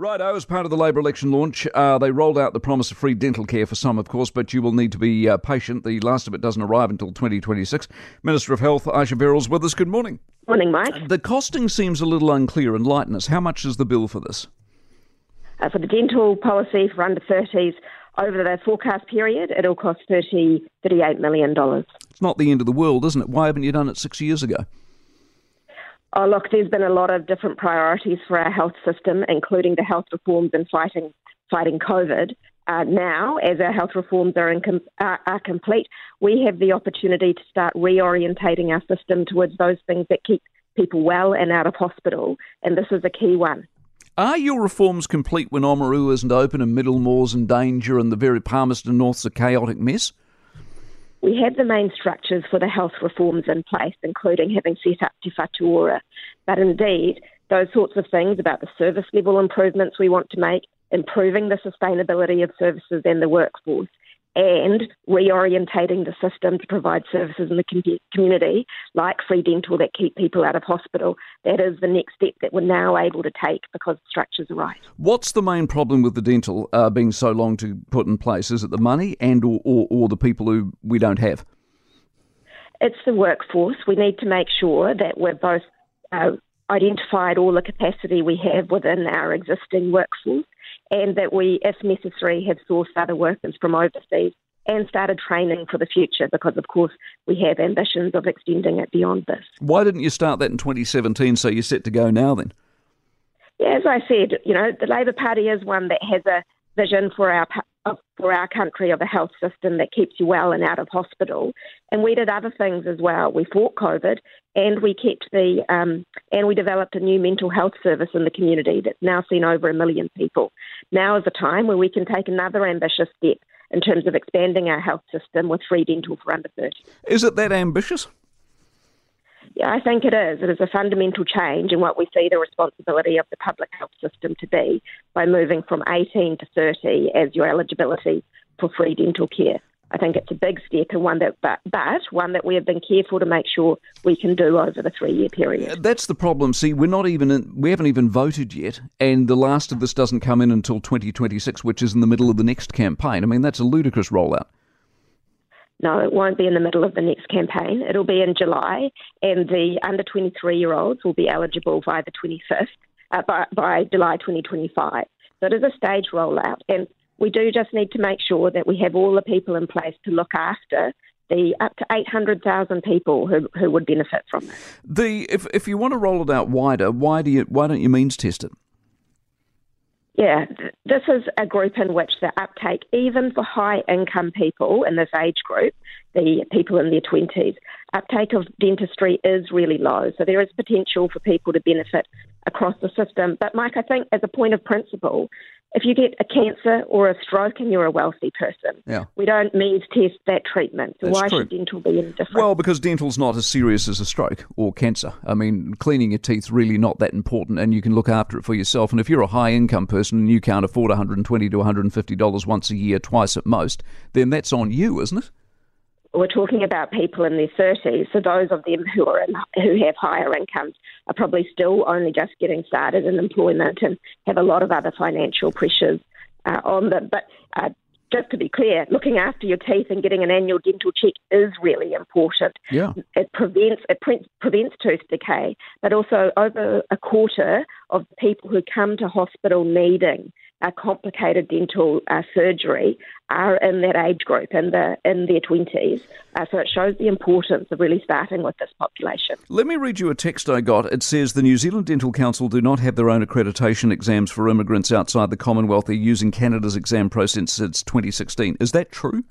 Right, as part of the Labour election launch, uh, they rolled out the promise of free dental care for some, of course, but you will need to be uh, patient. The last of it doesn't arrive until 2026. Minister of Health, Ayesha Verrall's with us. Good morning. Morning, Mike. The costing seems a little unclear. Enlighten us. How much is the bill for this? Uh, for the dental policy for under 30s, over the forecast period, it'll cost 30, $38 million. It's not the end of the world, isn't it? Why haven't you done it six years ago? Oh, look, there's been a lot of different priorities for our health system, including the health reforms and fighting fighting COVID. Uh, now, as our health reforms are, incom- are, are complete, we have the opportunity to start reorientating our system towards those things that keep people well and out of hospital, and this is a key one. Are your reforms complete when Oamaru isn't open and Middlemore's in danger and the very Palmerston North's a chaotic mess? We have the main structures for the health reforms in place, including having set up Te But indeed, those sorts of things about the service level improvements we want to make, improving the sustainability of services and the workforce, and reorientating the system to provide services in the community, like free dental that keep people out of hospital. That is the next step that we're now able to take because the structures are right. What's the main problem with the dental uh, being so long to put in place? Is it the money and or, or, or the people who we don't have? It's the workforce. We need to make sure that we're both uh, identified all the capacity we have within our existing workforce and that we, if necessary, have sourced other workers from overseas and started training for the future because, of course, we have ambitions of extending it beyond this. Why didn't you start that in 2017 so you're set to go now then? Yeah, as I said, you know, the Labour Party is one that has a vision for our for our country of a health system that keeps you well and out of hospital. And we did other things as well. We fought COVID, and we kept the um, and we developed a new mental health service in the community that's now seen over a million people. Now is a time where we can take another ambitious step in terms of expanding our health system with free dental for under 30. Is it that ambitious? I think it is. It is a fundamental change in what we see the responsibility of the public health system to be by moving from 18 to 30 as your eligibility for free dental care. I think it's a big step and one that, but, but one that we have been careful to make sure we can do over the three-year period. Uh, that's the problem. See, we're not even in, we haven't even voted yet, and the last of this doesn't come in until 2026, which is in the middle of the next campaign. I mean, that's a ludicrous rollout. No, it won't be in the middle of the next campaign. It'll be in July, and the under 23 year olds will be eligible by the 25th, uh, by, by July 2025. So it is a stage rollout, and we do just need to make sure that we have all the people in place to look after the up to 800,000 people who, who would benefit from it. The if if you want to roll it out wider, why do you why don't you means test it? Yeah, this is a group in which the uptake, even for high income people in this age group, the people in their 20s, uptake of dentistry is really low. So there is potential for people to benefit across the system. But, Mike, I think as a point of principle, if you get a cancer or a stroke and you're a wealthy person, yeah. we don't means test that treatment. So That's why true. should dental be any different? Well, because dental's not as serious as a stroke or cancer. I mean, cleaning your teeth's really not that important, and you can look after it for yourself. And if you're a high income person and you can't afford 120 to 150 dollars once a year, twice at most, then that's on you, isn't it? We're talking about people in their 30s, so those of them who are in, who have higher incomes are probably still only just getting started in employment and have a lot of other financial pressures uh, on them. But uh, just to be clear, looking after your teeth and getting an annual dental check is really important. Yeah. It prevents it pre- prevents tooth decay, but also over a quarter of people who come to hospital needing a complicated dental uh, surgery are in that age group in the in their twenties. Uh, so it shows the importance of really starting with this population. Let me read you a text I got. It says the New Zealand Dental Council do not have their own accreditation exams for immigrants outside the Commonwealth. They're using Canada's exam process since 2016. Is that true?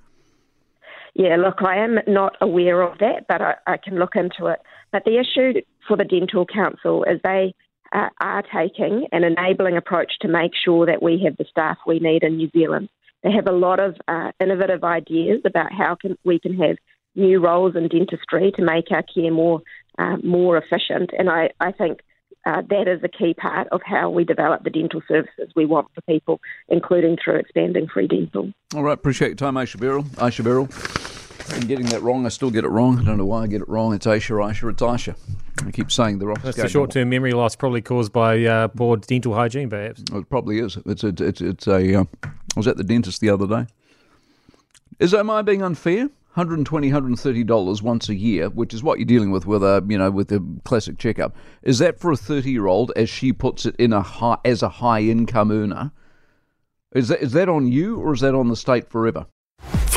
Yeah, look, I am not aware of that, but I, I can look into it. But the issue for the Dental Council is they uh, are taking an enabling approach to make sure that we have the staff we need in New Zealand. They have a lot of uh, innovative ideas about how can, we can have new roles in dentistry to make our care more uh, more efficient, and I, I think uh, that is a key part of how we develop the dental services we want for people, including through expanding free dental. All right, appreciate your time, Ayesha Verrall. Ayesha Verrall. I'm getting that wrong. I still get it wrong. I don't know why I get it wrong. It's Aisha, Aisha, it's Aisha. I keep saying the That's a short-term memory loss, probably caused by uh, poor dental hygiene, perhaps. It probably is. It's a, it's it's a. Uh, I was at the dentist the other day. Is am I being unfair? 120 130 dollars once a year, which is what you're dealing with with a you know with a classic checkup. Is that for a 30 year old, as she puts it, in a high as a high income earner? Is that is that on you or is that on the state forever?